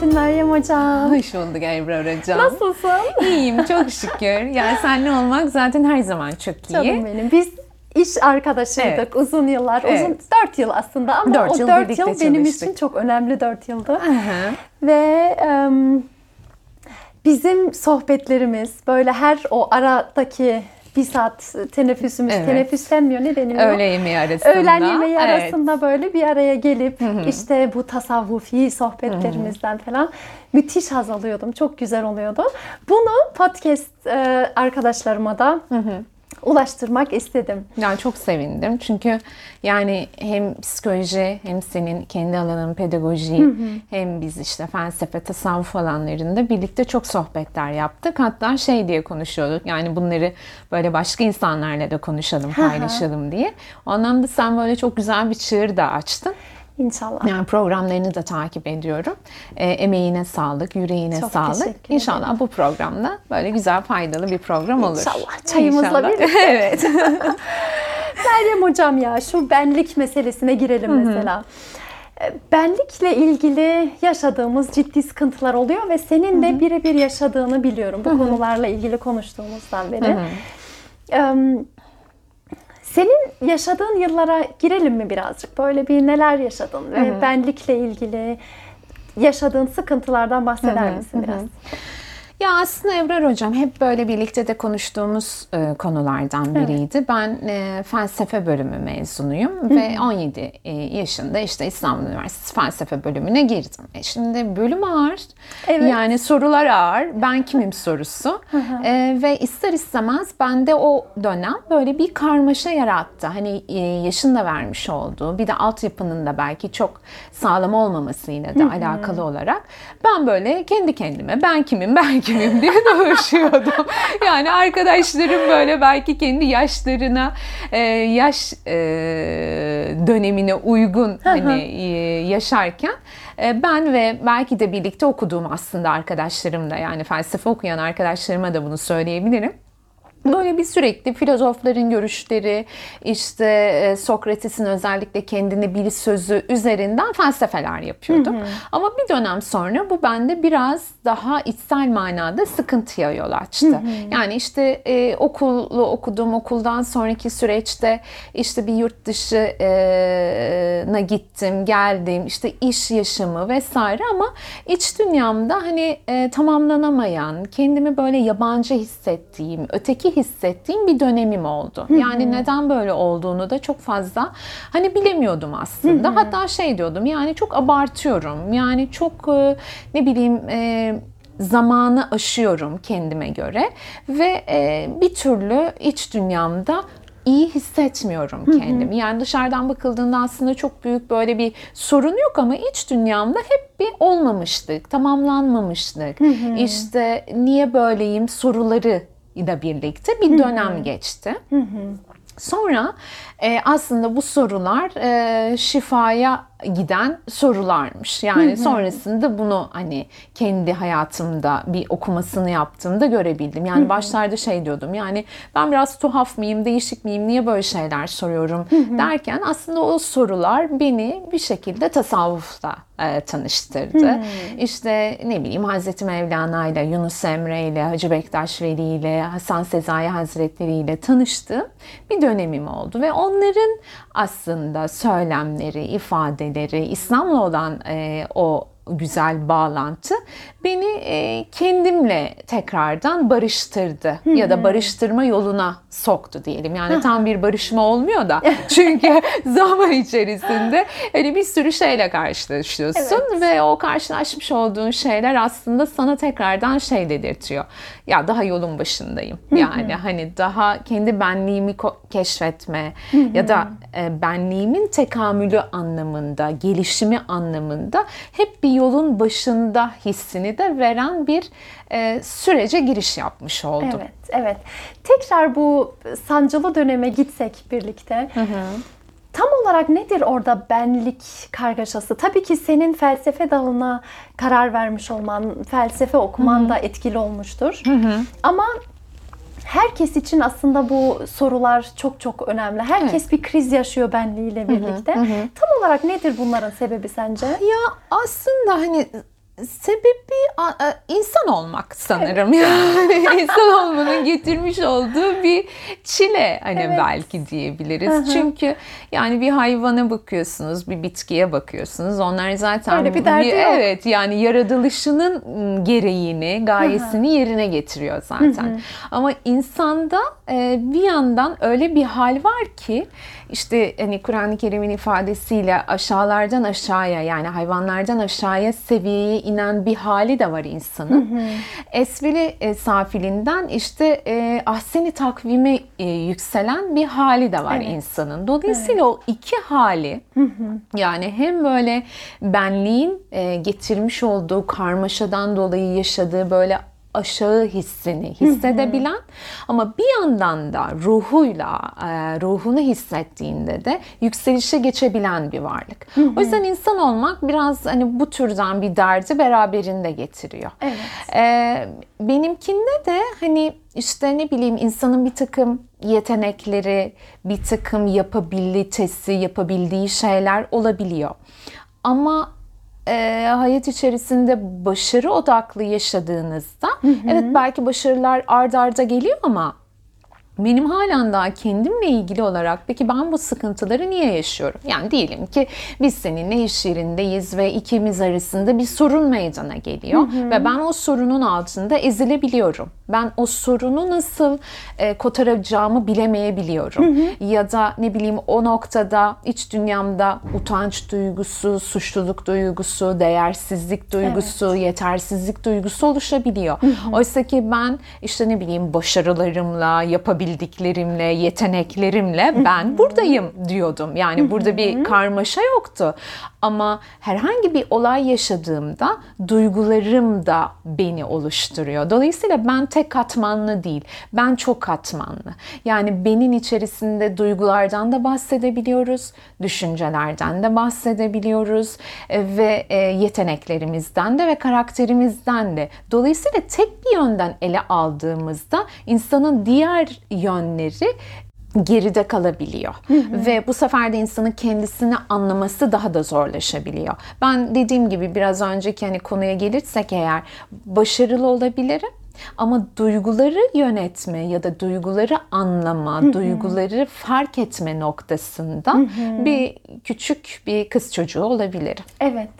Geldin Meryem Hocam. Hoş bulduk Ebrar Hocam. Nasılsın? İyiyim çok şükür. Yani seninle olmak zaten her zaman çok iyi. Canım benim. Biz iş arkadaşıydık Evet. uzun yıllar. Evet. Uzun 4 yıl aslında ama Dört o yıl 4 birlikte yıl benim çalıştık. için çok önemli 4 yıldı. Hı. Ve em, bizim sohbetlerimiz böyle her o aradaki bir saat teneffüsümüz, Evet. teneffüs denmiyor ne deniyor? Öğle yemeği arasında. Öğlen yemeği Evet. arasında böyle bir araya gelip işte bu tasavvufi sohbetlerimizden falan müthiş haz alıyordum. Çok güzel oluyordu. Bunu podcast e, arkadaşlarıma da ulaştırmak istedim. Yani çok sevindim çünkü yani hem psikoloji hem senin kendi alanın pedagoji hem biz işte felsefe tasavvuf alanlarında birlikte çok sohbetler yaptık. Hatta şey diye konuşuyorduk yani bunları böyle başka insanlarla da konuşalım hı. paylaşalım diye. O anlamda sen böyle çok güzel bir çığır da açtın. İnşallah. Yani programlarını da takip ediyorum. E, emeğine sağlık, yüreğine Çok sağlık. İnşallah bu programda böyle güzel faydalı bir program olur. İnşallah. Çayımızla İnşallah. birlikte. evet. Meryem hocam ya şu benlik meselesine girelim mesela. E, Benlikle ilgili yaşadığımız ciddi sıkıntılar oluyor ve senin de birebir yaşadığını biliyorum bu konularla ilgili konuştuğumuzdan beri. Em, Senin yaşadığın yıllara girelim mi birazcık? Böyle bir neler yaşadın ve benlikle ilgili yaşadığın sıkıntılardan bahseder misin biraz? Ya aslında Ebrar Hocam hep böyle birlikte de konuştuğumuz e, konulardan biriydi. Ben e, felsefe bölümü mezunuyum ve 17 e, yaşında işte İstanbul Üniversitesi felsefe bölümüne girdim. E, şimdi bölüm ağır. Evet. Yani sorular ağır. Ben kimim sorusu. E, ve ister istemez bende o dönem böyle bir karmaşa yarattı. Hani e, yaşın da vermiş olduğu bir de altyapının da belki çok sağlam olmamasıyla da alakalı olarak ben böyle kendi kendime ben kimim ben kimim diye dolaşıyordum. yani arkadaşlarım böyle belki kendi yaşlarına e, yaş e, dönemine uygun hani e, yaşarken ben ve belki de birlikte okuduğum aslında arkadaşlarım da yani felsefe okuyan arkadaşlarıma da bunu söyleyebilirim. Böyle bir sürekli filozofların görüşleri, işte e, Sokrates'in özellikle kendini bil sözü üzerinden felsefeler yapıyordum. Ama bir dönem sonra bu bende biraz daha içsel manada sıkıntıya yol açtı. Yani işte e, okulu okudum, okuldan sonraki süreçte işte bir yurt dışına gittim, geldim, işte iş yaşamı vesaire ama iç dünyamda hani e, tamamlanamayan, kendimi böyle yabancı hissettiğim, öteki hissettiğim bir dönemim oldu. Yani neden böyle olduğunu da çok fazla hani bilemiyordum aslında. Hatta şey diyordum yani çok abartıyorum. Yani çok e, ne bileyim e, zamanı aşıyorum kendime göre ve e, bir türlü iç dünyamda iyi hissetmiyorum kendimi. Yani dışarıdan bakıldığında aslında çok büyük böyle bir sorun yok ama iç dünyamda hep bir olmamışlık, tamamlanmamışlık. İşte niye böyleyim soruları ile birlikte bir dönem geçti. Sonra e, aslında bu sorular e, şifaya giden sorularmış. Yani sonrasında bunu hani kendi hayatımda bir okumasını yaptığımda görebildim. Yani başlarda şey diyordum yani ben biraz tuhaf mıyım, değişik miyim, niye böyle şeyler soruyorum derken aslında o sorular beni bir şekilde tasavvufla e, tanıştırdı. İşte ne bileyim Hazreti Mevlana ile, Yunus Emre ile, Hacı Bektaş Veli ile, Hasan Sezai Hazretleri ile tanıştığım bir dönemim oldu ve onların aslında söylemleri, ifadeleri, İslam'la olan e, o güzel bağlantı beni e, kendimle tekrardan barıştırdı ya da barıştırma yoluna soktu diyelim. Yani tam bir barışma olmuyor da çünkü zaman içerisinde hani bir sürü şeyle karşılaşıyorsun Evet. ve o karşılaşmış olduğun şeyler aslında sana tekrardan şey dedirtiyor. Ya daha yolun başındayım. Yani hani daha kendi benliğimi keşfetme ya da e, benliğimin tekamülü anlamında, gelişimi anlamında hep bir yolun başında hissini de veren bir e, sürece giriş yapmış oldum. Evet, evet. Tekrar bu sancılı döneme gitsek birlikte. Tam olarak nedir orada benlik kargaşası? Tabii ki senin felsefe dalına karar vermiş olman, felsefe okuman da etkili olmuştur. Ama herkes için aslında bu sorular çok çok önemli. Herkes bir kriz yaşıyor benliğiyle birlikte. Tam olarak nedir bunların sebebi sence? Ya aslında hani sebebi a- insan olmak sanırım. Yani insan olmanın getirmiş olduğu bir çile hani Evet. belki diyebiliriz. Çünkü yani bir hayvana bakıyorsunuz, bir bitkiye bakıyorsunuz. Onlar zaten Öyle bir derdi yok. evet yani yaratılışının gereğini, gayesini yerine getiriyor zaten. Ama insanda e, bir yandan öyle bir hal var ki işte hani Kur'an-ı Kerim'in ifadesiyle aşağılardan aşağıya yani hayvanlardan aşağıya seviyeye inen bir hali de var insanın. Esveli e, safilinden işte e, ahseni takvime e, yükselen bir hali de var Evet. insanın. Dolayısıyla o iki hali yani hem böyle benliğin e, getirmiş olduğu karmaşadan dolayı yaşadığı böyle aşağı hissini hissedebilen ama bir yandan da ruhuyla e, ruhunu hissettiğinde de yükselişe geçebilen bir varlık. O yüzden insan olmak biraz hani bu türden bir derdi beraberinde getiriyor. Evet. Ee, benimkinde de hani işte ne bileyim insanın bir takım yetenekleri, bir takım yapabilitesi, yapabildiği şeyler olabiliyor. Ama e, hayat içerisinde başarı odaklı yaşadığınızda evet belki başarılar ard arda geliyor ama benim halen daha kendimle ilgili olarak peki ben bu sıkıntıları niye yaşıyorum? Yani diyelim ki biz seninle iş yerindeyiz ve ikimiz arasında bir sorun meydana geliyor ve ben o sorunun altında ezilebiliyorum. Ben o sorunu nasıl e, kotaracağımı bilemeyebiliyorum. Ya da ne bileyim o noktada iç dünyamda utanç duygusu, suçluluk duygusu, değersizlik duygusu, yetersizlik duygusu oluşabiliyor. Oysa ki ben işte ne bileyim başarılarımla, yapabildiklerimle, yeteneklerimle ben buradayım diyordum. Yani burada bir karmaşa yoktu. Ama herhangi bir olay yaşadığımda duygularım da beni oluşturuyor. Dolayısıyla ben tek katmanlı değil, ben çok katmanlı. Yani benim içerisinde duygulardan da bahsedebiliyoruz, düşüncelerden de bahsedebiliyoruz e, ve e, yeteneklerimizden de ve karakterimizden de. Dolayısıyla tek bir yönden ele aldığımızda insanın diğer yönleri geride kalabiliyor. Ve bu sefer de insanın kendisini anlaması daha da zorlaşabiliyor. Ben dediğim gibi biraz önceki hani konuya gelirsek eğer başarılı olabilirim ama duyguları yönetme ya da duyguları anlama, duyguları fark etme noktasında bir küçük bir kız çocuğu olabilirim. Evet.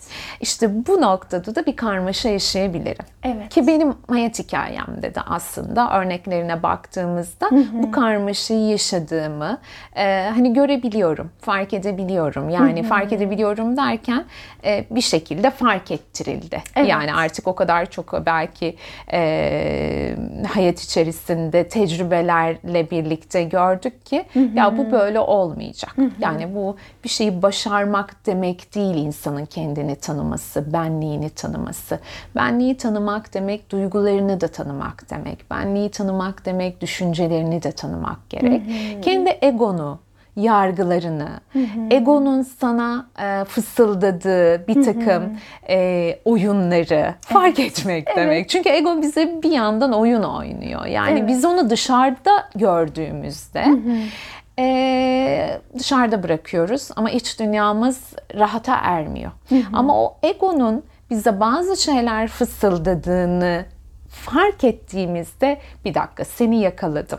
İşte bu noktada da bir karmaşa yaşayabilirim. Evet. Ki benim hayat hikayemde de aslında örneklerine baktığımızda bu karmaşayı yaşadığımı e, hani görebiliyorum, fark edebiliyorum. Yani fark edebiliyorum derken e, bir şekilde fark ettirildi. Evet. Yani artık o kadar çok belki e, hayat içerisinde tecrübelerle birlikte gördük ki ya bu böyle olmayacak. Yani bu bir şeyi başarmak demek değil insanın kendini tanıması, benliğini tanıması. Benliği tanımak demek duygularını da tanımak demek. Benliği tanımak demek düşüncelerini de tanımak gerek. Kendi egonu yargılarını, egonun sana e, fısıldadığı bir takım e, oyunları fark etmek demek. Çünkü ego bize bir yandan oyun oynuyor. Yani Evet. biz onu dışarıda gördüğümüzde e, dışarıda bırakıyoruz ama iç dünyamız rahata ermiyor. Ama o egonun bize bazı şeyler fısıldadığını fark ettiğimizde bir dakika seni yakaladım.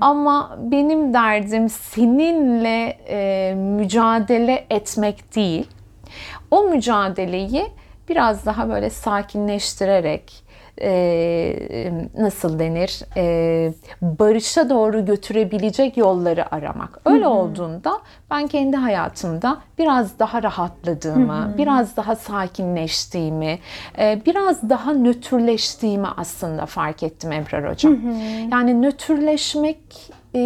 Ama benim derdim seninle e, mücadele etmek değil. O mücadeleyi biraz daha böyle sakinleştirerek e, nasıl denir e, barışa doğru götürebilecek yolları aramak. Öyle hı hı. olduğunda ben kendi hayatımda biraz daha rahatladığımı, hı hı. biraz daha sakinleştiğimi, e, biraz daha nötrleştiğimi aslında fark ettim Ebrar Hocam. Hı hı. Yani nötrleşmek e,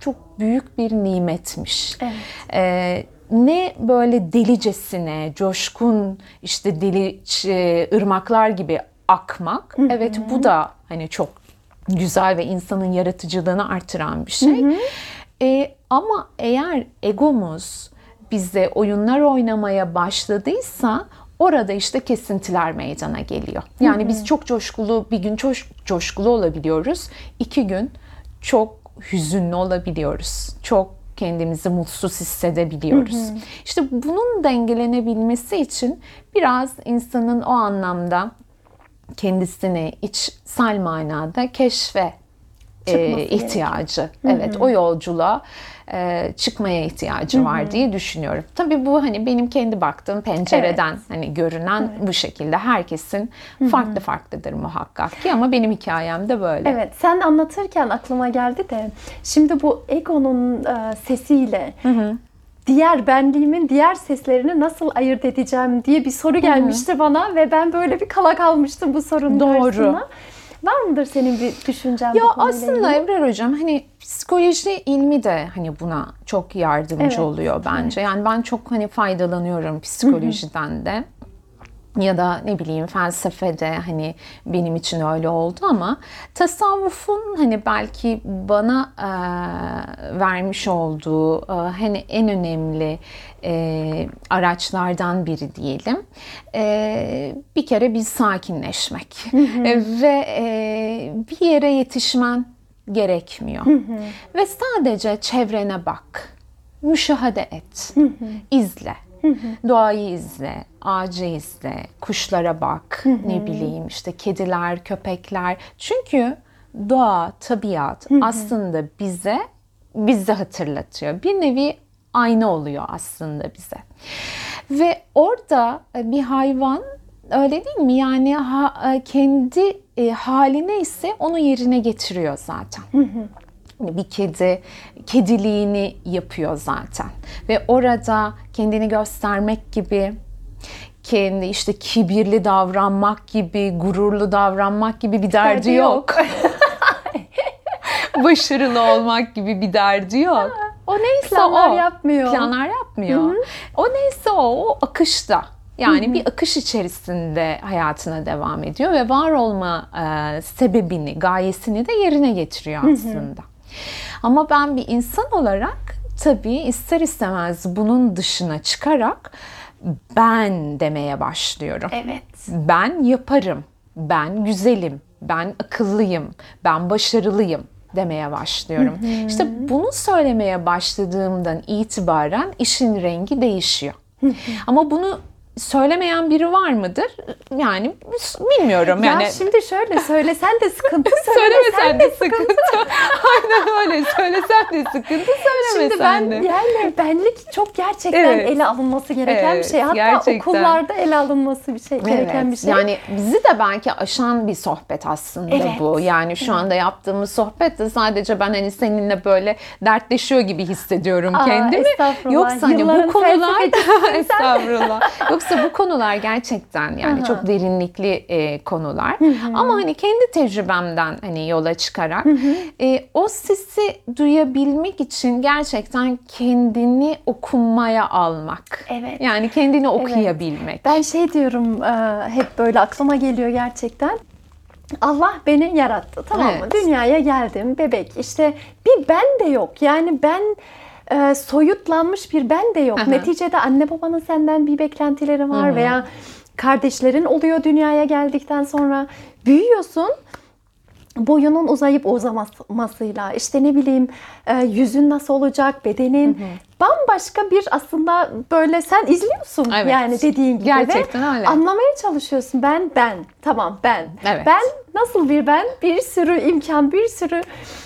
çok büyük bir nimetmiş. Evet. E, ne böyle delicesine, coşkun işte deli ırmaklar gibi akmak. Hı hı. Evet bu da hani çok güzel ve insanın yaratıcılığını artıran bir şey. E, ama eğer egomuz bize oyunlar oynamaya başladıysa orada işte kesintiler meydana geliyor. Yani hı hı. biz çok coşkulu bir gün çok coşkulu olabiliyoruz. iki gün çok hüzünlü olabiliyoruz. Çok kendimizi mutsuz hissedebiliyoruz. Hı hı. İşte bunun dengelenebilmesi için biraz insanın o anlamda kendisini içsel manada keşfe e, ihtiyacı. Hı-hı. Evet, o yolculuğa e, çıkmaya ihtiyacı Hı-hı. var diye düşünüyorum. Tabii bu hani benim kendi baktığım pencereden evet. hani görünen evet. bu şekilde. Herkesin Hı-hı. farklı farklıdır muhakkak ki ama benim hikayem de böyle. Evet, sen anlatırken aklıma geldi de şimdi bu egonun e, sesiyle Hı-hı diğer benliğimin diğer seslerini nasıl ayırt edeceğim diye bir soru gelmişti Hı-hı. bana ve ben böyle bir kala kalmıştım bu sorunun Doğru. karşısında. Var mıdır senin bir düşüncen ya aslında Ebrar hocam hani psikoloji ilmi de hani buna çok yardımcı evet. oluyor bence. Evet. Yani ben çok hani faydalanıyorum psikolojiden Hı-hı. de ya da ne bileyim felsefede hani benim için öyle oldu ama tasavvufun hani belki bana e, vermiş olduğu e, hani en önemli e, araçlardan biri diyelim. E, bir kere bir sakinleşmek. Ve e, bir yere yetişmen gerekmiyor. Ve sadece çevrene bak, müşahede et, izle Doğayı izle, ağacı izle, kuşlara bak, ne bileyim işte kediler, köpekler. Çünkü doğa, tabiat aslında bize bizi hatırlatıyor. Bir nevi ayna oluyor aslında bize. Ve orada e, bir hayvan öyle değil mi? Yani ha, e, kendi e, haline ise onu yerine getiriyor zaten. Hani bir kedi kediliğini yapıyor zaten. Ve orada kendini göstermek gibi kendi işte kibirli davranmak gibi, gururlu davranmak gibi bir derdi yok. yok. Başarılı olmak gibi bir derdi yok. O neyse planlar o. yapmıyor. Planlar yapmıyor. Hı-hı. O neyse o, o akışta. Yani Hı-hı. bir akış içerisinde hayatına devam ediyor ve var olma e, sebebini, gayesini de yerine getiriyor aslında. Hı-hı. Ama ben bir insan olarak tabii ister istemez bunun dışına çıkarak ben demeye başlıyorum. Evet. Ben yaparım. Ben güzelim. Ben akıllıyım. Ben başarılıyım demeye başlıyorum. Hı hı. İşte bunu söylemeye başladığımdan itibaren işin rengi değişiyor. Hı hı. Ama bunu söylemeyen biri var mıdır? Yani bilmiyorum ya yani. Ya şimdi şöyle söylesen de sıkıntı, söylemesen de sıkıntı. sıkıntı. Aynen öyle. Söylesen de sıkıntı, söylemesen şimdi ben, de. Yani benlik çok gerçekten evet. ele alınması gereken evet, bir şey. Hatta gerçekten. okullarda ele alınması bir şey gereken evet. bir şey. Yani bizi de belki aşan bir sohbet aslında evet. bu. Yani şu anda yaptığımız sohbet de sadece ben hani seninle böyle dertleşiyor gibi hissediyorum Aa, kendimi. Yoksa hani bu konular estağfurullah. Yoksa Yoksa bu konular gerçekten yani Aha. çok derinlikli e, konular. Ama hani kendi tecrübemden hani yola çıkarak. E, o sesi duyabilmek için gerçekten kendini okunmaya almak. Evet. Yani kendini okuyabilmek. Evet. Ben şey diyorum e, hep böyle aklıma geliyor gerçekten. Allah beni yarattı tamam mı? Evet. Dünyaya geldim bebek işte bir ben de yok. Yani ben e, soyutlanmış bir ben de yok. Aha. Neticede anne babanın senden bir beklentileri var Hı-hı. veya kardeşlerin oluyor dünyaya geldikten sonra büyüyorsun boyunun uzayıp uzamasıyla işte ne bileyim e, yüzün nasıl olacak, bedenin bambaşka bir aslında böyle sen izliyorsun Evet. yani dediğin gibi Gerçekten öyle. anlamaya çalışıyorsun. Ben ben tamam ben. Evet. Ben nasıl bir ben? Bir sürü imkan, bir sürü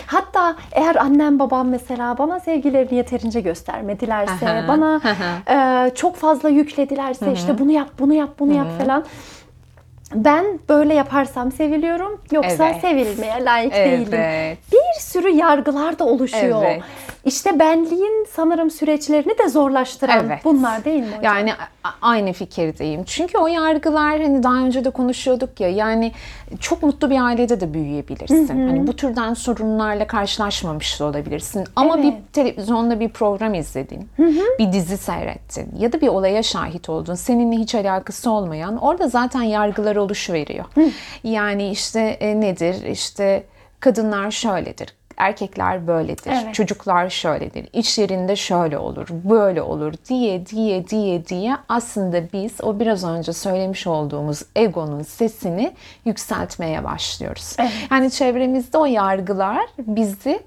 hatta eğer annem babam mesela bana sevgilerini yeterince göstermedilerse, Aha, bana aha. e, çok fazla yükledilerse işte bunu yap, bunu yap, bunu yap falan. Ben böyle yaparsam seviliyorum yoksa Evet. sevilmeye layık değilim. Evet. Bir sürü yargılar da oluşuyor. Evet. İşte benliğin sanırım süreçlerini de zorlaştıran Evet. bunlar değil mi hocam? Yani aynı fikirdeyim. Çünkü o yargılar hani daha önce de konuşuyorduk ya yani çok mutlu bir ailede de büyüyebilirsin. Hani bu türden sorunlarla karşılaşmamış da olabilirsin. Ama Evet. bir televizyonda bir program izledin, bir dizi seyrettin ya da bir olaya şahit oldun. Seninle hiç alakası olmayan orada zaten yargılar oluşuveriyor. Yani işte e, nedir? İşte kadınlar şöyledir. Erkekler böyledir, Evet. çocuklar şöyledir, iş yerinde şöyle olur, böyle olur diye diye diye diye aslında biz o biraz önce söylemiş olduğumuz egonun sesini yükseltmeye başlıyoruz. Evet. Yani çevremizde o yargılar bizi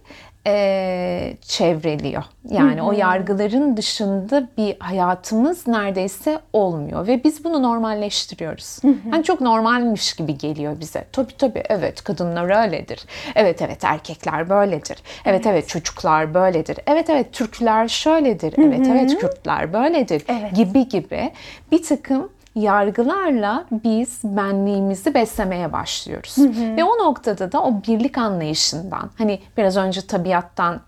eee, çevreliyor. Yani o yargıların dışında bir hayatımız neredeyse olmuyor ve biz bunu normalleştiriyoruz. Yani çok normalmiş gibi geliyor bize. Tabii tabii evet kadınlar öyledir. Evet evet erkekler böyledir. Evet evet çocuklar böyledir. Evet evet Türkler şöyledir. Evet evet Kürtler böyledir Evet. gibi gibi bir takım yargılarla biz benliğimizi beslemeye başlıyoruz. Ve o noktada da o birlik anlayışından hani biraz önce tabiattan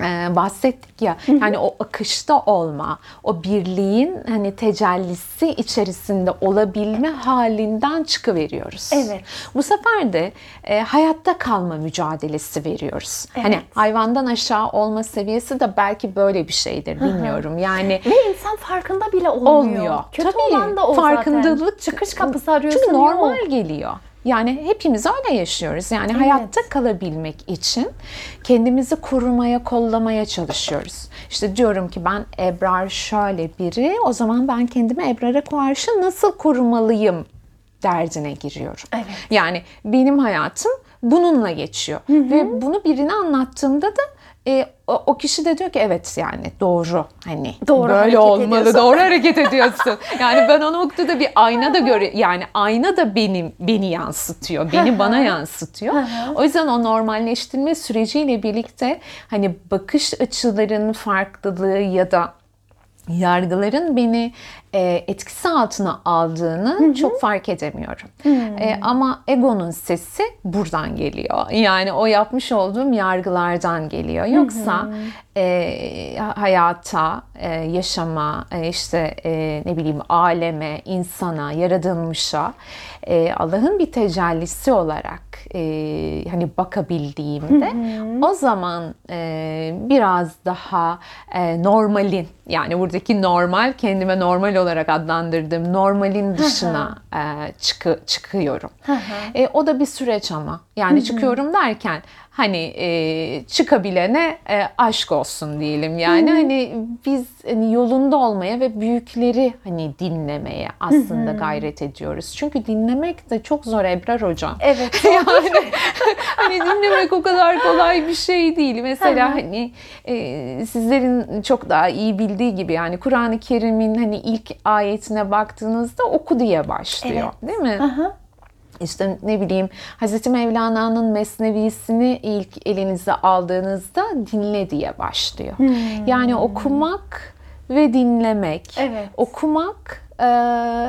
e, bahsettik ya yani o akışta olma, o birliğin hani tecellisi içerisinde olabilme halinden çıkıveriyoruz. Evet. Bu sefer de e, hayatta kalma mücadelesi veriyoruz. Hani Evet. hayvandan aşağı olma seviyesi de belki böyle bir şeydir bilmiyorum. Yani Ve insan farkında bile olmuyor. olmuyor. Kötü Tabii, olan da o farkındalık zaten. Çıkış kapısı arıyorsun. Çünkü normal yok. geliyor. Yani hepimiz öyle yaşıyoruz. Yani hayatta kalabilmek için kendimizi korumaya, kollamaya çalışıyoruz. İşte diyorum ki ben Ebrar şöyle biri, o zaman ben kendimi Ebrar'a karşı nasıl korumalıyım derdine giriyorum. Evet. Yani benim hayatım bununla geçiyor. Ve bunu birine anlattığımda da e, o, o kişi de diyor ki evet yani doğru hani Doğru böyle olmalı ediyorsun. doğru hareket ediyorsun. Yani ben o noktada bir ayna da göre yani ayna da benim beni yansıtıyor. Beni bana yansıtıyor. O yüzden o normalleştirme süreciyle birlikte hani bakış açıların farklılığı ya da yargıların beni e, etkisi altına aldığını çok fark edemiyorum. E, ama egonun sesi buradan geliyor. Yani o yapmış olduğum yargılardan geliyor. Yoksa e, hayata, e, yaşama, e, işte e, ne bileyim aleme, insana, yaratılmışa e, Allah'ın bir tecellisi olarak e, hani bakabildiğimde o zaman e, biraz daha e, normalin yani buradaki normal kendime normal olarak adlandırdığım normalin dışına e, çıkı, çıkıyorum. E, o da bir süreç ama yani çıkıyorum derken hani e, çıkabilene e, aşk olsun diyelim yani hani biz hani yolunda olmaya ve büyükleri hani dinlemeye aslında gayret ediyoruz. Çünkü dinlemek de çok zor Ebrar hocam. Evet. yani hani dinlemek o kadar kolay bir şey değil. Mesela hani e, sizlerin çok daha iyi bildiği gibi yani Kur'an-ı Kerim'in hani ilk ayetine baktığınızda oku diye başlıyor, değil mi? Aha. İşte ne bileyim Hazreti Mevlana'nın Mesnevisini ilk elinize aldığınızda dinle diye başlıyor. Yani okumak ve dinlemek. Evet. Okumak e,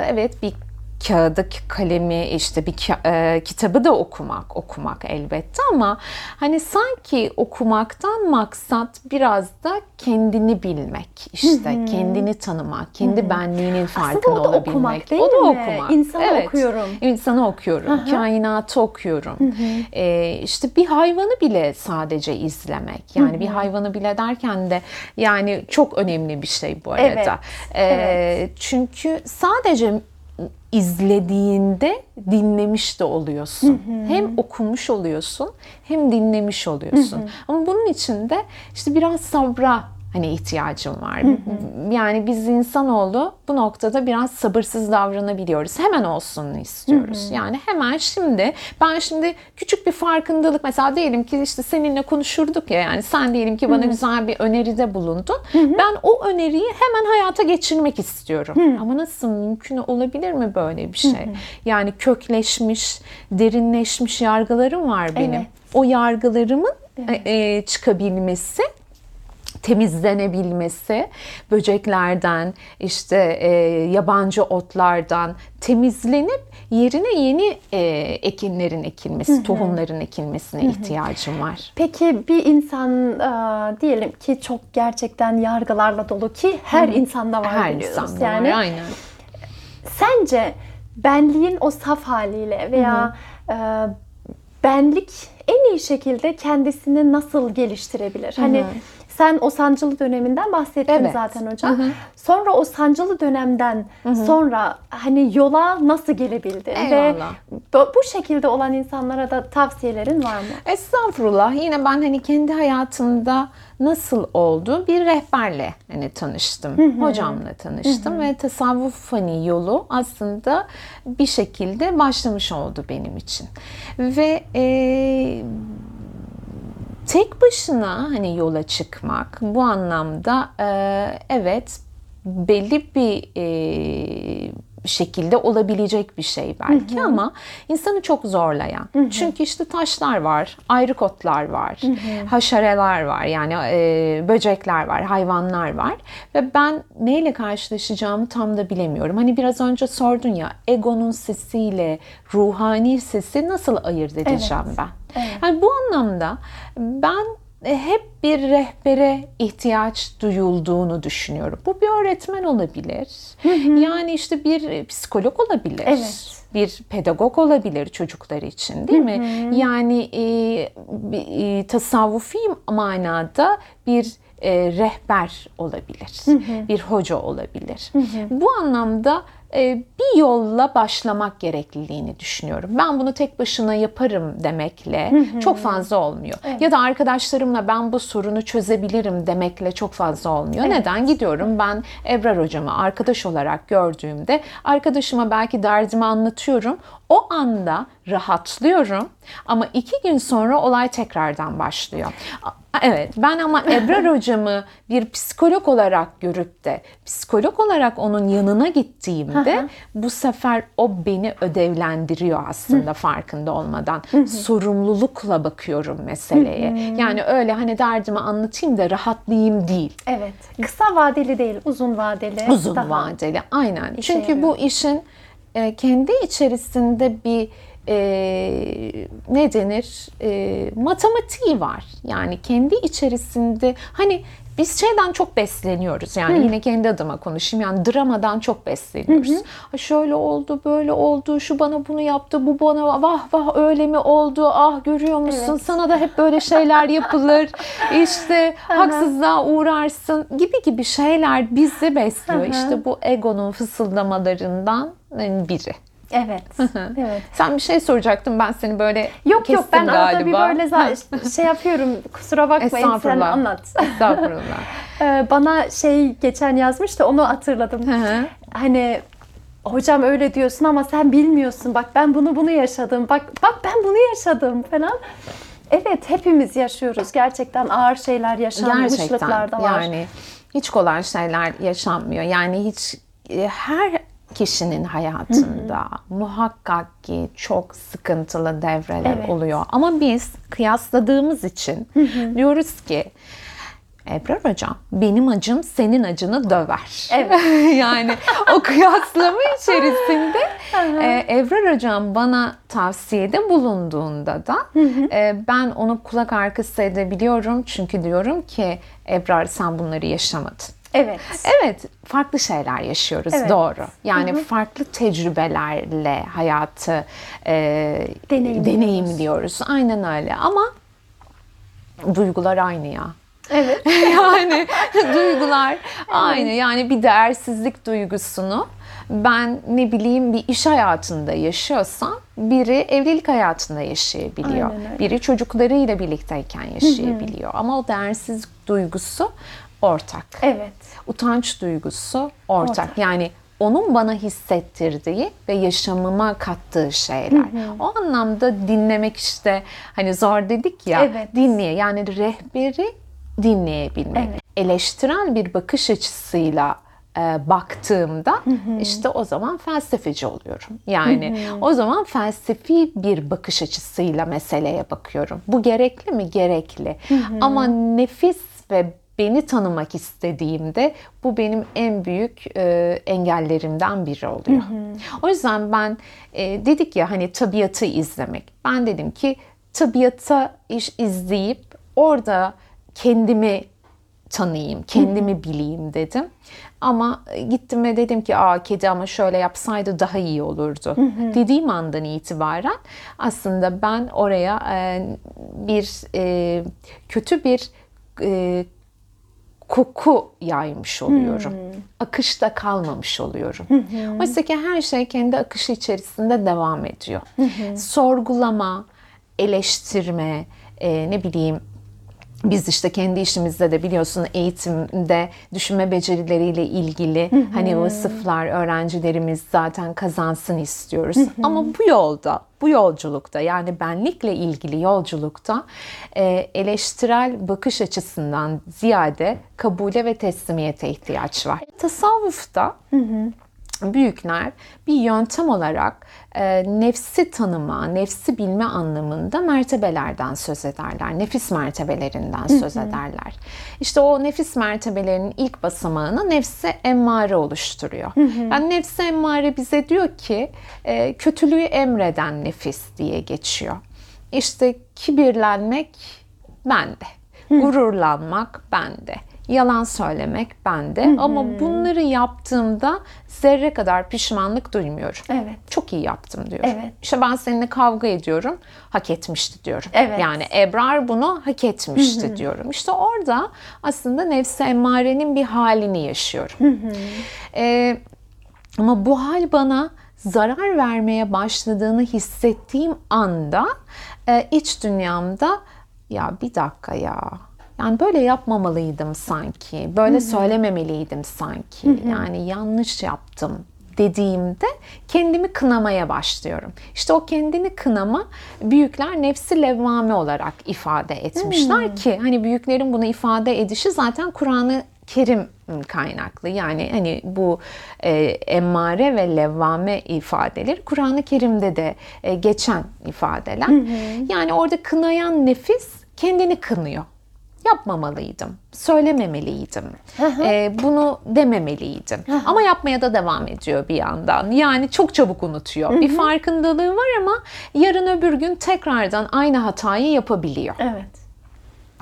evet bir kağıdı, kalemi, işte bir e, kitabı da okumak, okumak elbette ama hani sanki okumaktan maksat biraz da kendini bilmek, işte kendini tanımak, kendi benliğinin farkında o da olabilmek. okumak değil o da mi? okumak. İnsanı evet. okuyorum. İnsanı okuyorum, kainatı okuyorum. Ee, işte bir hayvanı bile sadece izlemek. Yani bir hayvanı bile derken de yani çok önemli bir şey bu arada. Evet, Ee, evet. Çünkü sadece izlediğinde dinlemiş de oluyorsun. Hem okumuş oluyorsun hem dinlemiş oluyorsun. Ama bunun için de işte biraz sabra hani ihtiyacım var. Yani biz insanoğlu bu noktada biraz sabırsız davranabiliyoruz. Hemen olsun istiyoruz. Yani hemen şimdi ben şimdi küçük bir farkındalık mesela diyelim ki işte seninle konuşurduk ya yani sen diyelim ki bana güzel bir öneride bulundun. Ben o öneriyi hemen hayata geçirmek istiyorum. Ama nasıl mümkün olabilir mi böyle bir şey? Yani kökleşmiş, derinleşmiş yargılarım var benim. Evet. O yargılarımın e, çıkabilmesi temizlenebilmesi, böceklerden, işte e, yabancı otlardan temizlenip yerine yeni e, ekinlerin ekilmesi, tohumların ekilmesine ihtiyacım var. Peki bir insan e, diyelim ki çok gerçekten yargılarla dolu ki her insanda var Her biliyoruz. insanda yani var, aynen. sence benliğin o saf haliyle veya e, benlik en iyi şekilde kendisini nasıl geliştirebilir? Hani sen o sancılı döneminden bahsettin Evet. zaten hocam. Sonra o sancılı dönemden sonra hani yola nasıl gelebildin? Ve Eyvallah. bu, bu şekilde olan insanlara da tavsiyelerin var mı? Estağfurullah. Yine ben hani kendi hayatımda nasıl oldu? Bir rehberle hani tanıştım. Hocamla tanıştım ve tasavvuf hani yolu aslında bir şekilde başlamış oldu benim için. Ve e, tek başına hani yola çıkmak bu anlamda e, evet belli bir e, şekilde olabilecek bir şey belki ama insanı çok zorlayan. Çünkü işte taşlar var, ayrık otlar var, haşereler var yani e, böcekler var, hayvanlar var ve ben neyle karşılaşacağımı tam da bilemiyorum. Hani biraz önce sordun ya egonun sesiyle ruhani sesi nasıl ayırt edeceğim ben? Yani bu anlamda ben hep bir rehbere ihtiyaç duyulduğunu düşünüyorum. Bu bir öğretmen olabilir. Yani işte bir psikolog olabilir. Evet. Bir pedagog olabilir çocuklar için değil mi? Yani e, e, tasavvufi manada bir e, rehber olabilir. Bir hoca olabilir. Bu anlamda e, bir yolla başlamak gerekliliğini düşünüyorum. Ben bunu tek başına yaparım demekle çok fazla olmuyor. Ya da arkadaşlarımla ben bu sorunu çözebilirim demekle çok fazla olmuyor. Neden? Gidiyorum ben Ebrar hocamı arkadaş olarak gördüğümde arkadaşıma belki derdimi anlatıyorum. O anda rahatlıyorum ama iki gün sonra olay tekrardan başlıyor. Evet ben ama Ebrar hocamı bir psikolog olarak görüp de psikolog olarak onun yanına gittiğimde bu sefer o beni ödevlendiriyor aslında farkında olmadan. Sorumlulukla bakıyorum meseleye. Yani öyle hani derdimi anlatayım da rahatlayayım değil. Evet. Kısa vadeli değil, uzun vadeli. Uzun vadeli aynen. Çünkü bu işin e, kendi içerisinde bir e, ne denir e, matematiği var. Yani kendi içerisinde hani biz şeyden çok besleniyoruz. Yani yine kendi adıma konuşayım. Yani dramadan çok besleniyoruz. Ha Şöyle oldu, böyle oldu, şu bana bunu yaptı, bu bana vah vah öyle mi oldu? Ah görüyor musun? Evet. Sana da hep böyle şeyler yapılır. İşte haksızlığa uğrarsın gibi gibi şeyler bizi besliyor. İşte bu egonun fısıldamalarından biri. Evet. evet. Sen bir şey soracaktın ben seni böyle Yok yok ben kestim arada bir galiba. böyle za- şey yapıyorum. Kusura bakmayın sen anlat. Estağfurullah. Ee, Bana şey geçen yazmış da onu hatırladım. Hani hocam öyle diyorsun ama sen bilmiyorsun. Bak ben bunu bunu yaşadım. Bak bak ben bunu yaşadım falan. Evet hepimiz yaşıyoruz. Gerçekten ağır şeyler yaşanmışlıklar da var. yani hiç kolay şeyler yaşanmıyor. Yani hiç e, her kişinin hayatında muhakkak ki çok sıkıntılı devreler Evet. oluyor. Ama biz kıyasladığımız için diyoruz ki Ebrar hocam benim acım senin acını döver. Evet. yani o kıyaslama içerisinde e, Ebrar hocam bana tavsiyede bulunduğunda da e, ben onu kulak arkası edebiliyorum. Çünkü diyorum ki Ebrar sen bunları yaşamadın. Evet. Evet, farklı şeyler yaşıyoruz, Evet. doğru. Yani farklı tecrübelerle hayatı e, Deneyimliyoruz. deneyimliyoruz. Aynen öyle ama duygular aynı ya. Evet. yani duygular aynı. Yani bir değersizlik duygusunu ben ne bileyim bir iş hayatında yaşıyorsam biri evlilik hayatında yaşayabiliyor. Aynen öyle. Biri çocuklarıyla birlikteyken yaşayabiliyor. Ama o değersizlik duygusu ortak. Evet. Utanç duygusu ortak. Ortak. Yani onun bana hissettirdiği ve yaşamıma kattığı şeyler. O anlamda dinlemek işte hani zor dedik ya Evet. dinleye yani rehberi dinleyebilmek. Evet. Eleştirel bir bakış açısıyla e, baktığımda işte o zaman felsefeci oluyorum. Yani o zaman felsefi bir bakış açısıyla meseleye bakıyorum. Bu gerekli mi? Gerekli. Ama nefis ve beni tanımak istediğimde bu benim en büyük e, engellerimden biri oluyor. O yüzden ben e, dedik ya hani tabiatı izlemek. Ben dedim ki tabiata iş izleyip orada kendimi tanıyayım, kendimi bileyim dedim. Ama gittim ve dedim ki aa kedi ama şöyle yapsaydı daha iyi olurdu. Dediğim andan itibaren aslında ben oraya e, bir e, kötü bir e, koku yaymış oluyorum. Akışta kalmamış oluyorum. Oysa ki her şey kendi akışı içerisinde devam ediyor. Sorgulama, eleştirme, e, ne bileyim biz işte kendi işimizde de biliyorsun eğitimde düşünme becerileriyle ilgili hani vasıflar öğrencilerimiz zaten kazansın istiyoruz. Ama bu yolda, bu yolculukta yani benlikle ilgili yolculukta e, eleştirel bakış açısından ziyade kabule ve teslimiyete ihtiyaç var. Tasavvufta büyükler bir yöntem olarak e, nefsi tanıma, nefsi bilme anlamında mertebelerden söz ederler. Nefis mertebelerinden söz ederler. İşte o nefis mertebelerinin ilk basamağını nefsi emmare oluşturuyor. Yani nefsi emmare bize diyor ki e, kötülüğü emreden nefis diye geçiyor. İşte kibirlenmek bende, gururlanmak bende yalan söylemek bende ama bunları yaptığımda zerre kadar pişmanlık duymuyorum. Evet. Çok iyi yaptım diyorum. Evet. İşte ben seninle kavga ediyorum, hak etmişti diyorum. Evet. Yani Ebrar bunu hak etmişti diyorum. İşte orada aslında nefsi emmarenin bir halini yaşıyorum. Ee, ama bu hal bana zarar vermeye başladığını hissettiğim anda e, iç dünyamda ya bir dakika ya yani böyle yapmamalıydım sanki, böyle söylememeliydim sanki, yani yanlış yaptım dediğimde kendimi kınamaya başlıyorum. İşte o kendini kınama büyükler nefsi levvame olarak ifade etmişler ki hani büyüklerin bunu ifade edişi zaten Kur'an-ı Kerim kaynaklı. Yani hani bu e, emmare ve levvame ifadeleri Kur'an-ı Kerim'de de e, geçen ifadeler. Yani orada kınayan nefis kendini kınıyor yapmamalıydım, söylememeliydim, Ee, bunu dememeliydim. Ama yapmaya da devam ediyor bir yandan. Yani çok çabuk unutuyor. Bir farkındalığı var ama yarın öbür gün tekrardan aynı hatayı yapabiliyor. Evet.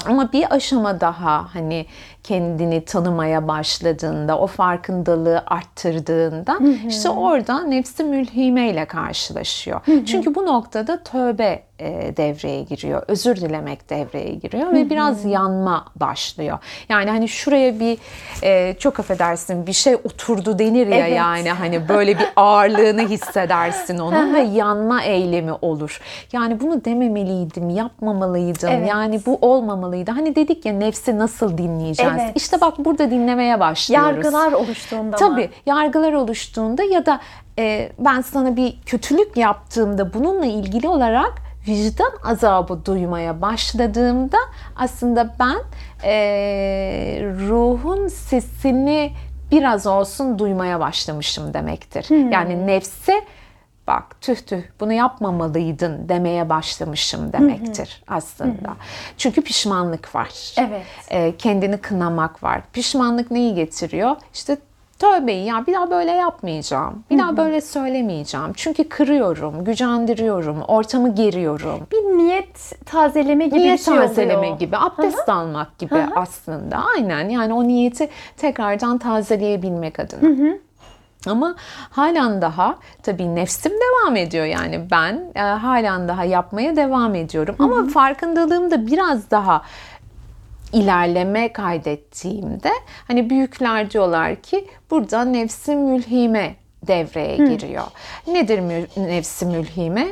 Ama bir aşama daha hani kendini tanımaya başladığında, o farkındalığı arttırdığında işte orada nefsi mülhime ile karşılaşıyor. Çünkü bu noktada tövbe e, devreye giriyor, özür dilemek devreye giriyor ve biraz yanma başlıyor. Yani hani şuraya bir e, çok affedersin bir şey oturdu denir ya Evet. yani hani böyle bir ağırlığını hissedersin onun ve yanma eylemi olur. Yani bunu dememeliydim, yapmamalıydım. Evet. Yani bu olmamalıydı. Hani dedik ya nefsi nasıl dinleyeceğiz? Evet. İşte bak burada dinlemeye başlıyoruz. Yargılar oluştuğunda mı? Tabii yargılar oluştuğunda ya da e, ben sana bir kötülük yaptığımda bununla ilgili olarak vicdan azabı duymaya başladığımda aslında ben e, ruhun sesini biraz olsun duymaya başlamışım demektir. Yani nefse bak tüh tüh bunu yapmamalıydın demeye başlamışım demektir aslında. Çünkü pişmanlık var. Evet. E, kendini kınamak var. Pişmanlık neyi getiriyor? İşte tövbeyi ya bir daha böyle yapmayacağım. Bir daha böyle söylemeyeceğim. Çünkü kırıyorum, gücendiriyorum, ortamı geriyorum. Bir niyet tazeleme gibi Niyet bir şey tazeleme oluyor. gibi, abdest almak gibi aslında. Aynen yani o niyeti tekrardan tazeleyebilmek adına. Ama halen daha tabii nefsim devam ediyor yani ben e, halen daha yapmaya devam ediyorum. Ama farkındalığım da biraz daha ilerleme kaydettiğimde hani büyükler diyorlar ki burada nefsi mülhime devreye giriyor. Nedir mü- nefsi mülhime?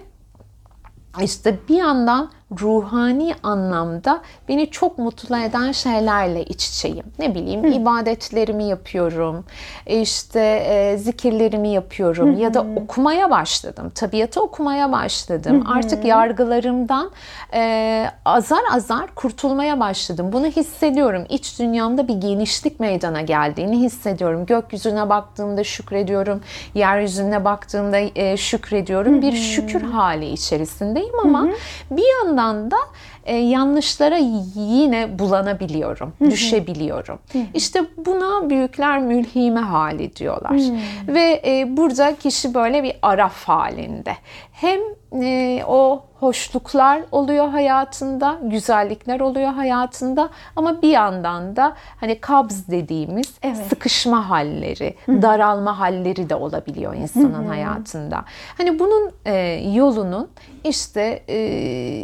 İşte bir yandan ruhani anlamda beni çok mutlu eden şeylerle iç içeyim. Ne bileyim ibadetlerimi yapıyorum, işte e, zikirlerimi yapıyorum ya da okumaya başladım. Tabiatı okumaya başladım. Artık yargılarımdan e, azar azar kurtulmaya başladım. Bunu hissediyorum. İç dünyamda bir genişlik meydana geldiğini hissediyorum. Gökyüzüne baktığımda şükrediyorum. Yeryüzüne baktığımda e, şükrediyorum. Bir şükür hali içerisindeyim ama bir yandan da e, yanlışlara yine bulanabiliyorum, düşebiliyorum. İşte buna büyükler mülhime hali diyorlar. Ve e, burada kişi böyle bir araf halinde. Hem e, o hoşluklar oluyor hayatında, güzellikler oluyor hayatında ama bir yandan da hani kabz dediğimiz Evet. sıkışma halleri, daralma halleri de olabiliyor insanın hayatında. Hani bunun e, yolunun işte e,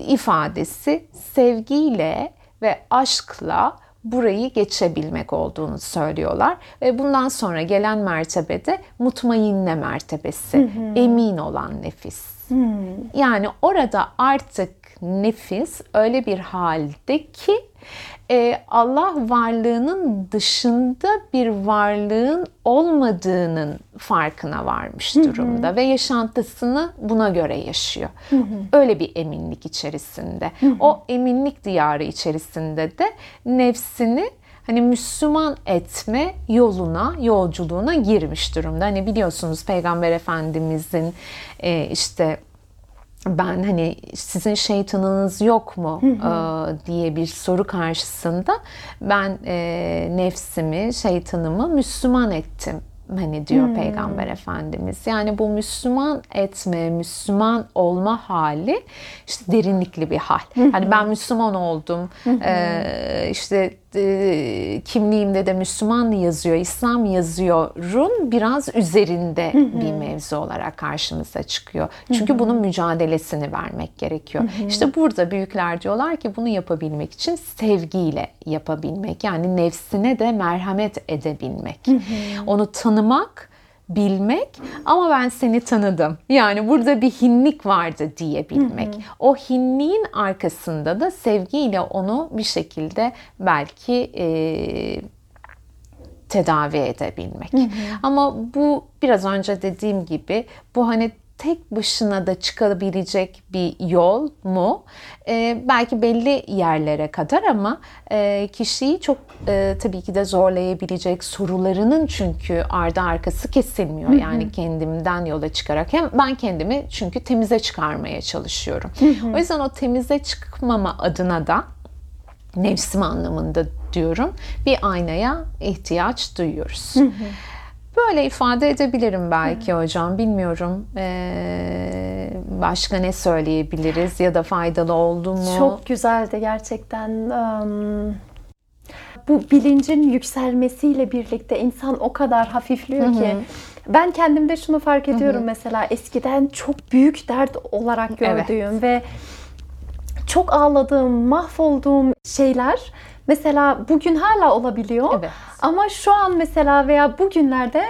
ifadesi sevgiyle ve aşkla burayı geçebilmek olduğunu söylüyorlar. Ve bundan sonra gelen mertebede mutmainne mertebesi, emin olan nefis. Yani orada artık nefis öyle bir halde ki e, Allah varlığının dışında bir varlığın olmadığının farkına varmış durumda ve yaşantısını buna göre yaşıyor. Öyle bir eminlik içerisinde. O eminlik diyarı içerisinde de nefsini hani Müslüman etme yoluna, yolculuğuna girmiş durumda. Hani biliyorsunuz Peygamber Efendimizin e, işte ben hani sizin şeytanınız yok mu e, diye bir soru karşısında ben e, nefsimi, şeytanımı Müslüman ettim hani diyor Peygamber Efendimiz. Yani bu Müslüman etme, Müslüman olma hali işte derinlikli bir hal. Hani ben Müslüman oldum, e, işte e, kimliğimde de Müslüman yazıyor, İslam yazıyorun biraz üzerinde bir mevzu olarak karşımıza çıkıyor. Çünkü bunun mücadelesini vermek gerekiyor. İşte burada büyükler diyorlar ki bunu yapabilmek için sevgiyle yapabilmek. Yani nefsine de merhamet edebilmek. Onu tanımak, bilmek ama ben seni tanıdım. Yani burada bir hinlik vardı diyebilmek. O hinliğin arkasında da sevgiyle onu bir şekilde belki e, tedavi edebilmek. Ama bu biraz önce dediğim gibi bu hani tek başına da çıkabilecek bir yol mu? Ee, belki belli yerlere kadar ama e, kişiyi çok e, tabii ki de zorlayabilecek sorularının çünkü ardı arkası kesilmiyor. Yani kendimden yola çıkarak hem ben kendimi çünkü temize çıkarmaya çalışıyorum. O yüzden o temize çıkmama adına da nefsim anlamında diyorum bir aynaya ihtiyaç duyuyoruz. Böyle ifade edebilirim belki hocam. Bilmiyorum ee, başka ne söyleyebiliriz ya da faydalı oldu mu? Çok güzeldi gerçekten. Im, Bu bilincin yükselmesiyle birlikte insan o kadar hafifliyor ki. Ben kendimde şunu fark ediyorum mesela eskiden çok büyük dert olarak Evet. gördüğüm ve çok ağladığım, mahvolduğum şeyler mesela bugün hala olabiliyor. Evet. Ama şu an mesela veya bugünlerde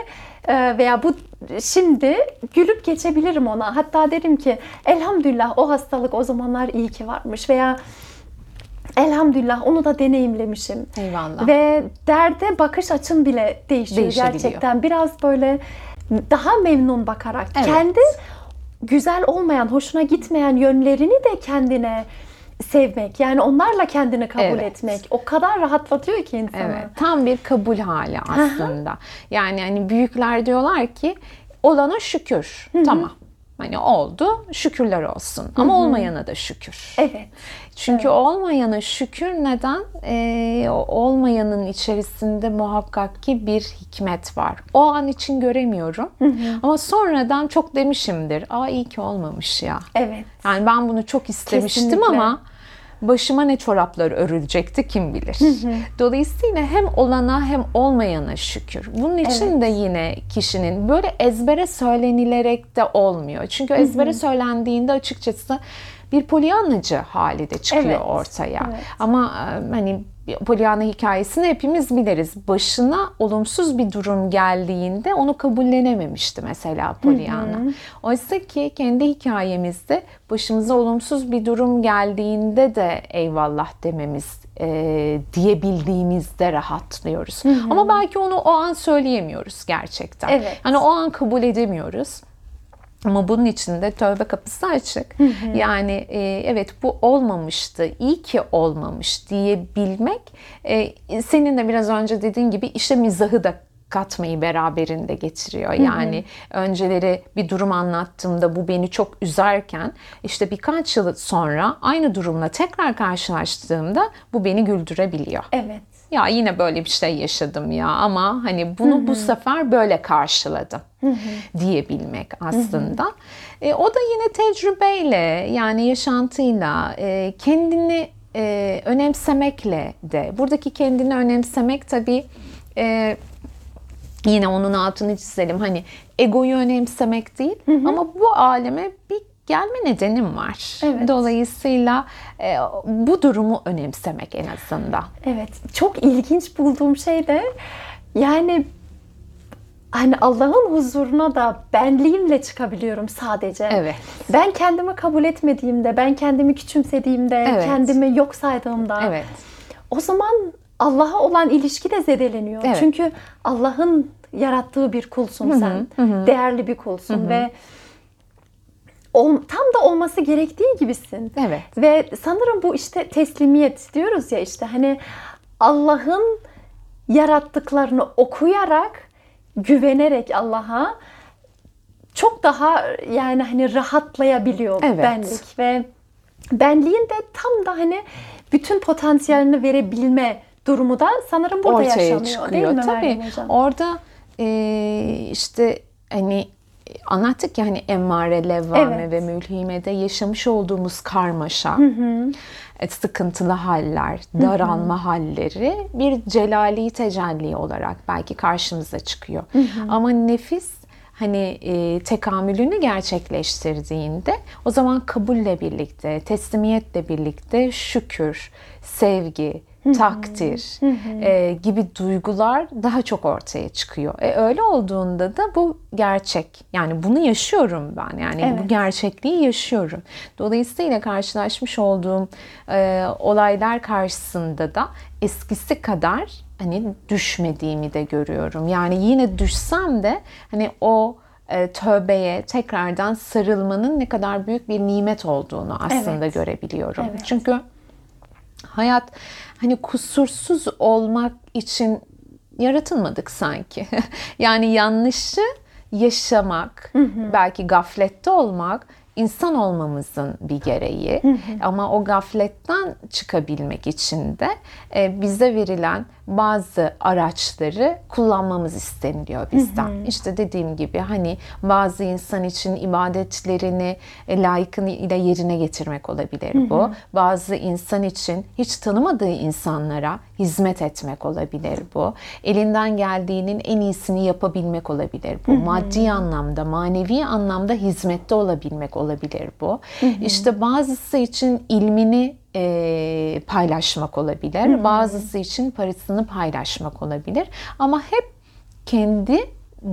e, veya bu şimdi gülüp geçebilirim ona. Hatta derim ki elhamdülillah o hastalık o zamanlar iyi ki varmış veya elhamdülillah onu da deneyimlemişim. Eyvallah. Ve derde bakış açın bile değişiyor gerçekten. Biraz böyle daha memnun bakarak Evet. kendi güzel olmayan, hoşuna gitmeyen yönlerini de kendine sevmek. Yani onlarla kendini kabul Evet. etmek. O kadar rahatlatıyor ki insanı. Evet, tam bir kabul hali aslında. yani hani büyükler diyorlar ki olana şükür. Tamam. Hani oldu, şükürler olsun. Ama olmayana da şükür. Evet. Çünkü olmayana şükür neden? Ee, olmayanın içerisinde muhakkak ki bir hikmet var. O an için göremiyorum. Ama sonradan çok demişimdir. Aa iyi ki olmamış ya. Evet. Yani ben bunu çok istemiştim Kesinlikle. ama başıma ne çoraplar örülecekti kim bilir. Dolayısıyla hem olana hem olmayana şükür. Bunun için de yine kişinin böyle ezbere söylenilerek de olmuyor. Çünkü ezbere söylendiğinde açıkçası bir polyanlıcı hali de çıkıyor Evet, ortaya. evet. Ama e, hani Pollyanna hikayesini hepimiz biliriz. Başına olumsuz bir durum geldiğinde onu kabullenememişti mesela Pollyanna. Oysa ki kendi hikayemizde başımıza olumsuz bir durum geldiğinde de eyvallah dememiz e, diyebildiğimizde rahatlıyoruz. Ama belki onu o an söyleyemiyoruz gerçekten. Evet. Hani o an kabul edemiyoruz. Ama bunun için de tövbe kapısı açık. Yani e, evet bu olmamıştı, iyi ki olmamış diyebilmek e, senin de biraz önce dediğin gibi işte mizahı da katmayı beraberinde getiriyor. Yani önceleri bir durum anlattığımda bu beni çok üzerken işte birkaç yıl sonra aynı durumla tekrar karşılaştığımda bu beni güldürebiliyor. Evet. Ya yine böyle bir şey yaşadım ya ama hani bunu bu sefer böyle karşıladım diyebilmek aslında. E, o da yine tecrübeyle yani yaşantıyla e, kendini e, önemsemekle de. Buradaki kendini önemsemek tabii e, yine onun altını çizelim hani egoyu önemsemek değil ama bu aleme bir gelme nedenim var. Evet. Dolayısıyla e, bu durumu önemsemek en azından. Evet. Çok ilginç bulduğum şey de yani hani Allah'ın huzuruna da benliğimle çıkabiliyorum sadece. Evet. Ben kendimi kabul etmediğimde, ben kendimi küçümsediğimde, Evet. kendimi yok saydığımda Evet. o zaman Allah'a olan ilişki de zedeleniyor. Evet. Çünkü Allah'ın yarattığı bir kulsun sen. Değerli bir kulsun ve ol- tam da olması gerektiği gibisin. Evet. Ve sanırım bu işte teslimiyet diyoruz ya işte hani Allah'ın yarattıklarını okuyarak, güvenerek Allah'a çok daha yani hani rahatlayabiliyor Evet. benlik ve benliğin de tam da hani bütün potansiyelini verebilme durumu da sanırım burada ortaya yaşanıyor çıkıyor. değil mi Tabii Hocam? orada e, işte hani anlattık ya hani emmare, levvame Evet. ve mülhimede yaşamış olduğumuz karmaşa, e, sıkıntılı haller, daralma halleri bir celali tecelli olarak belki karşımıza çıkıyor. Ama nefis hani e, tekamülünü gerçekleştirdiğinde o zaman kabulle birlikte, teslimiyetle birlikte şükür, sevgi, takdir e, gibi duygular daha çok ortaya çıkıyor. E, öyle olduğunda da bu gerçek. Yani bunu yaşıyorum ben. Yani bu Evet. gerçekliği yaşıyorum. Dolayısıyla karşılaşmış olduğum e, olaylar karşısında da eskisi kadar hani düşmediğimi de görüyorum. Yani yine düşsem de hani o e, tövbeye tekrardan sarılmanın ne kadar büyük bir nimet olduğunu aslında Evet. görebiliyorum. Evet. Çünkü hayat hani kusursuz olmak için yaratılmadık sanki. yani yanlışı yaşamak, belki gaflette olmak insan olmamızın bir gereği. Ama o gafletten çıkabilmek için de e, bize verilen bazı araçları kullanmamız isteniliyor bizden. İşte dediğim gibi hani bazı insan için ibadetlerini e, layıkıyla yerine getirmek olabilir bu. Bazı insan için hiç tanımadığı insanlara hizmet etmek olabilir bu. Elinden geldiğinin en iyisini yapabilmek olabilir bu. Maddi anlamda, manevi anlamda hizmette olabilmek olabilir bu. İşte bazısı için ilmini e, paylaşmak olabilir. Bazısı için parasını paylaşmak olabilir. Ama hep kendi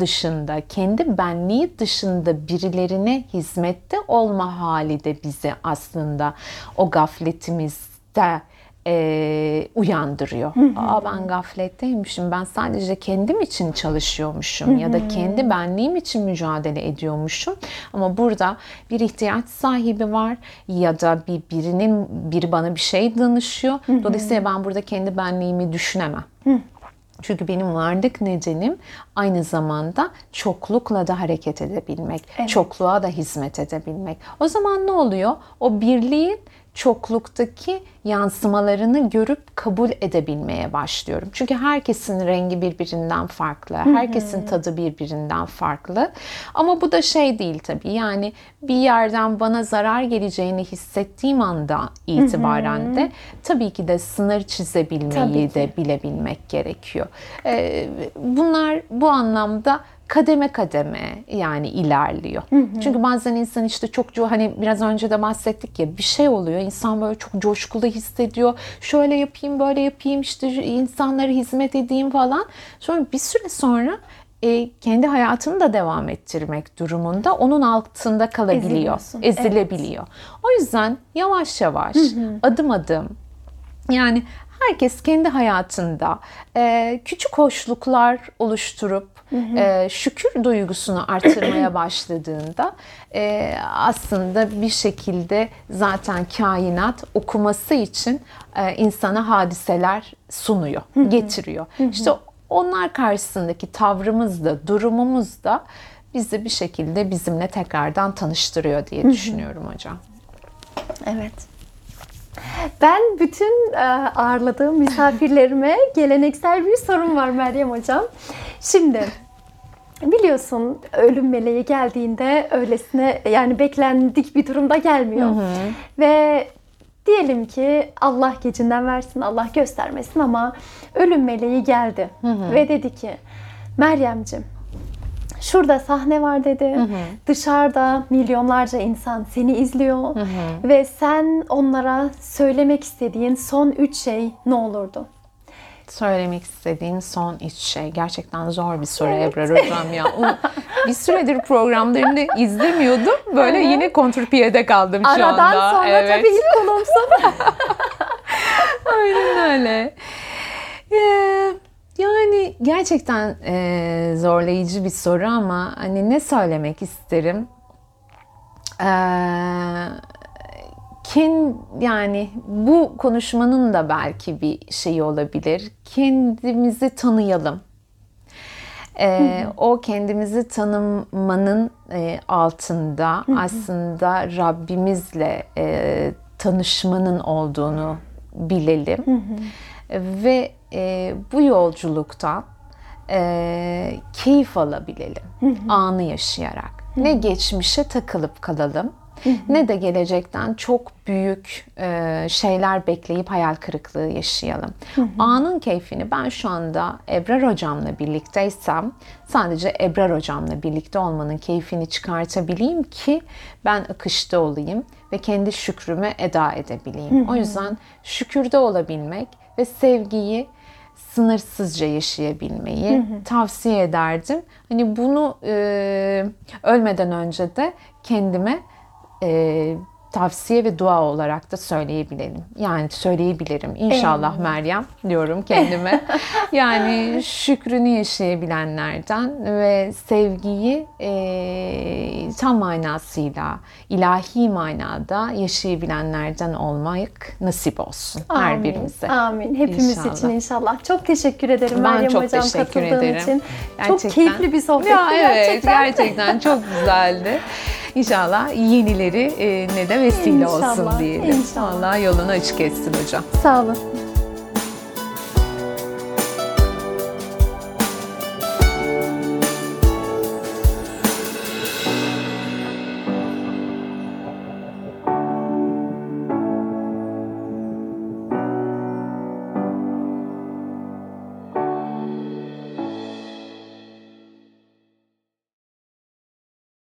dışında, kendi benliği dışında birilerine hizmette olma hali de bizi aslında o gafletimizde e, uyandırıyor. Aa ben gafletteymişim. Ben sadece kendim için çalışıyormuşum ya da kendi benliğim için mücadele ediyormuşum. Ama burada bir ihtiyaç sahibi var ya da bir birinin biri bana bir şey danışıyor. Dolayısıyla ben burada kendi benliğimi düşünemem. Çünkü benim varlık nedenim aynı zamanda çoklukla da hareket edebilmek, çokluğa da hizmet edebilmek. O zaman ne oluyor? O birliğin çokluktaki yansımalarını görüp kabul edebilmeye başlıyorum. Çünkü herkesin rengi birbirinden farklı, herkesin tadı birbirinden farklı. Ama bu da şey değil tabii. Yani bir yerden bana zarar geleceğini hissettiğim anda itibaren de tabii ki de sınır çizebilmeyi de bilebilmek gerekiyor. Ee, bunlar bu anlamda kademe kademe yani ilerliyor. Çünkü bazen insan işte çok hani biraz önce de bahsettik ya bir şey oluyor. insan böyle çok coşkulu hissediyor. Şöyle yapayım, böyle yapayım işte insanlara hizmet edeyim falan. Sonra bir süre sonra e, kendi hayatını da devam ettirmek durumunda onun altında kalabiliyor, ezilebiliyor. O yüzden yavaş yavaş, adım adım yani herkes kendi hayatında e, küçük hoşluklar oluşturup e, şükür duygusunu artırmaya başladığında e, aslında bir şekilde zaten kainat okuması için e, insana hadiseler sunuyor, getiriyor. İşte onlar karşısındaki tavrımız da, durumumuz da bizi bir şekilde bizimle tekrardan tanıştırıyor diye düşünüyorum hocam. Evet. Ben bütün e, ağırladığım misafirlerime geleneksel bir sorum var Meryem Hocam. Şimdi biliyorsun ölüm meleği geldiğinde öylesine yani beklendik bir durumda gelmiyor. Ve diyelim ki Allah gecinden versin, Allah göstermesin ama ölüm meleği geldi ve dedi ki Meryemcim Şurada sahne var dedi. Dışarıda milyonlarca insan seni izliyor ve sen onlara söylemek istediğin son üç şey ne olurdu? Söylemek istediğim son üç şey. Gerçekten zor bir soru Ebrar Hocam ya. O- bir süredir programlarını izlemiyordum. Böyle yine kontrpiyede kaldım şu Aradan anda. sonra evet. tabii ilk konuğumsun. Aynen öyle. Ee, yani gerçekten e, zorlayıcı bir soru ama hani ne söylemek isterim? Ee, ken, yani bu konuşmanın da belki bir şeyi olabilir. Kendimizi tanıyalım. Ee, o kendimizi tanımanın e, altında aslında Rabbimizle e, tanışmanın olduğunu bilelim ve e, bu yolculuktan e, keyif alabilelim anı yaşayarak. Ne geçmişe takılıp kalalım ne de gelecekten çok büyük e, şeyler bekleyip hayal kırıklığı yaşayalım. Anın keyfini ben şu anda Ebrar hocamla birlikteysem sadece Ebrar hocamla birlikte olmanın keyfini çıkartabileyim ki ben akışta olayım ve kendi şükrümü eda edebileyim. O yüzden şükürde olabilmek ve sevgiyi sınırsızca yaşayabilmeyi tavsiye ederdim. Hani bunu e, ölmeden önce de kendime e, tavsiye ve dua olarak da söyleyebilirim. Yani söyleyebilirim. İnşallah Meryem diyorum kendime. yani şükrünü yaşayabilenlerden ve sevgiyi e, tam manasıyla, ilahi manada yaşayabilenlerden olmak nasip olsun her Amin. birimize. Amin. Hepimiz İnşallah. için inşallah. Çok teşekkür ederim Ben Meryem çok Hocam teşekkür ederim. için. Gerçekten. Çok keyifli bir sohbetti Ya evet, gerçekten. gerçekten çok güzeldi. İnşallah yenileri e, ne de vesile İnşallah, olsun diyelim. inşallah. Allah yolunu açık etsin hocam. Sağ olun.